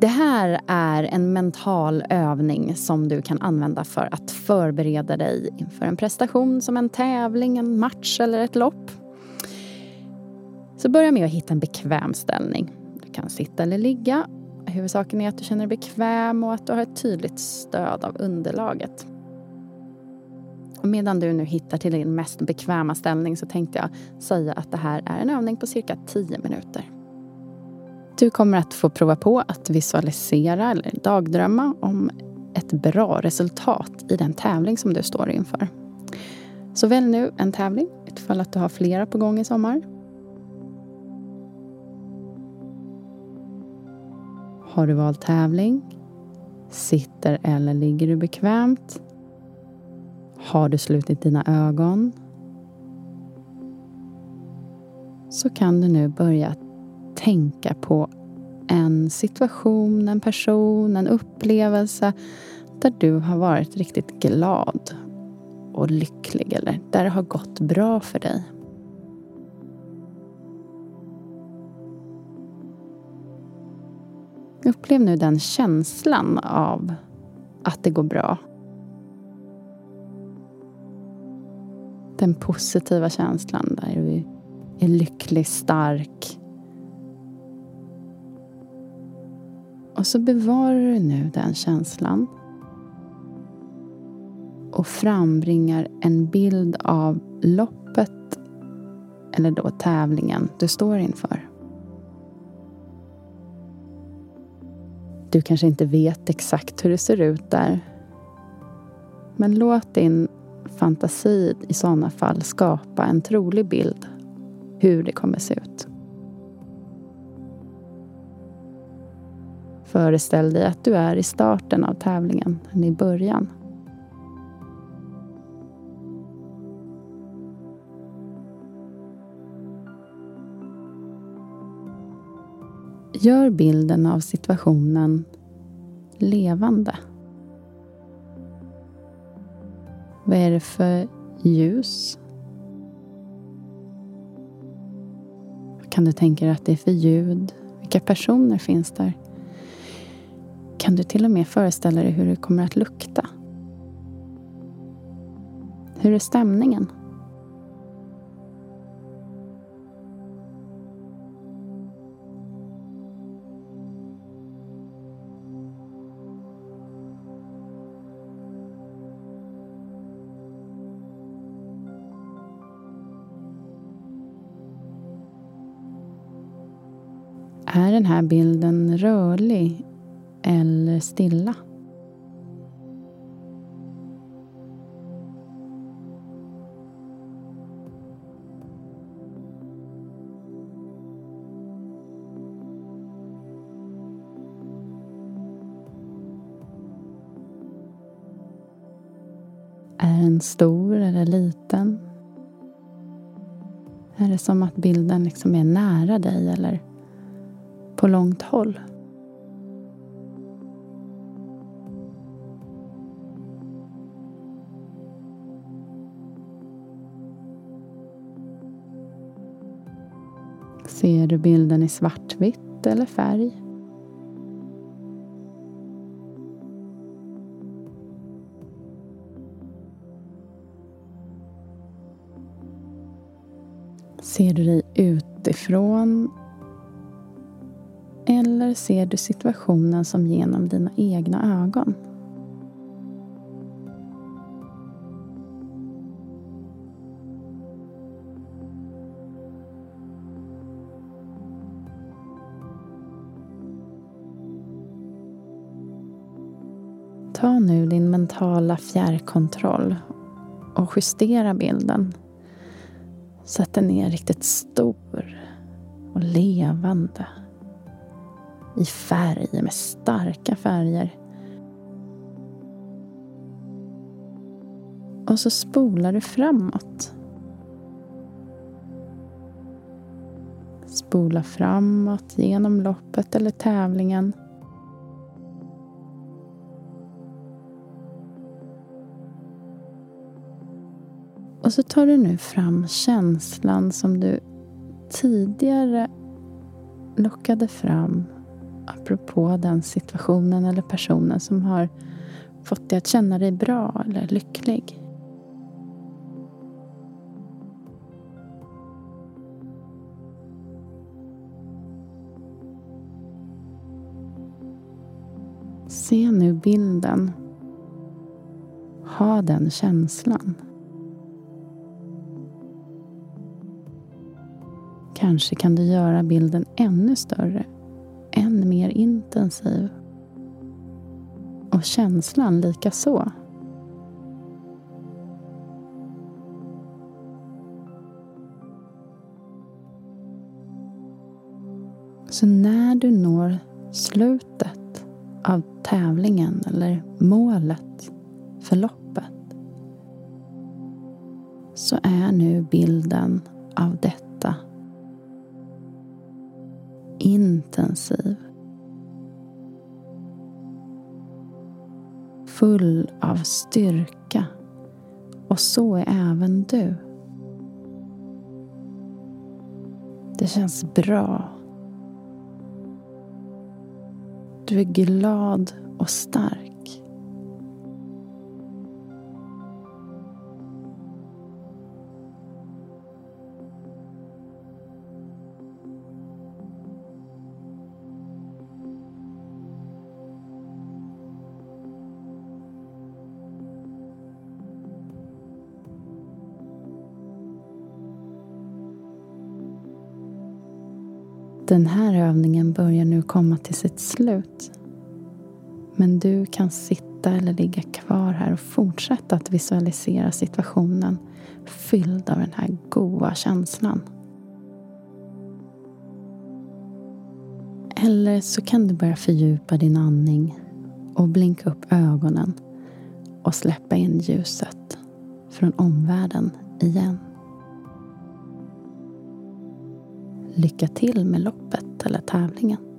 Det här är en mental övning som du kan använda för att förbereda dig inför en prestation som en tävling, en match eller ett lopp. Så börja med att hitta en bekväm ställning. Du kan sitta eller ligga. Huvudsaken är att du känner dig bekväm och att du har ett tydligt stöd av underlaget. Och medan du nu hittar till din mest bekväma ställning så tänkte jag säga att det här är en övning på cirka 10 minuter. Du kommer att få prova på att visualisera eller dagdrömma om ett bra resultat i den tävling som du står inför. Så välj nu en tävling, ifall att du har flera på gång i sommar. Har du valt tävling? Sitter eller ligger du bekvämt? Har du slutit dina ögon? Så kan du nu börja tänka på en situation, en person, en upplevelse där du har varit riktigt glad och lycklig eller där det har gått bra för dig. Upplev nu den känslan av att det går bra. Den positiva känslan där du är lycklig, stark, Och så bevarar du nu den känslan och frambringar en bild av loppet eller då tävlingen du står inför. Du kanske inte vet exakt hur det ser ut där. Men låt din fantasi i sådana fall skapa en trolig bild hur det kommer se ut. Föreställ dig att du är i starten av tävlingen, i början. Gör bilden av situationen levande. Vad är det för ljus? Vad kan du tänka dig att det är för ljud? Vilka personer finns där? Kan du till och med föreställa dig hur det kommer att lukta. Hur är stämningen? Är den här bilden rörlig eller stilla. Är den stor eller liten? Är det som att bilden liksom är nära dig eller på långt håll? Ser du bilden i svartvitt eller färg? Ser du dig utifrån eller ser du situationen som genom dina egna ögon? Ta nu din mentala fjärrkontroll och justera bilden så att den är riktigt stor och levande. I färg, med starka färger. Och så spolar du framåt. Spola framåt genom loppet eller tävlingen Och så tar du nu fram känslan som du tidigare lockade fram apropå den situationen eller personen som har fått dig att känna dig bra eller lycklig. Se nu bilden. Ha den känslan. Kanske kan du göra bilden ännu större, än mer intensiv. Och känslan lika så. Så när du når slutet av tävlingen eller målet, förloppet, så är nu bilden av detta intensiv. Full av styrka. Och så är även du. Det känns bra. Du är glad och stark. Den här övningen börjar nu komma till sitt slut. Men du kan sitta eller ligga kvar här och fortsätta att visualisera situationen fylld av den här goa känslan. Eller så kan du börja fördjupa din andning och blinka upp ögonen och släppa in ljuset från omvärlden igen. Lycka till med loppet eller tävlingen.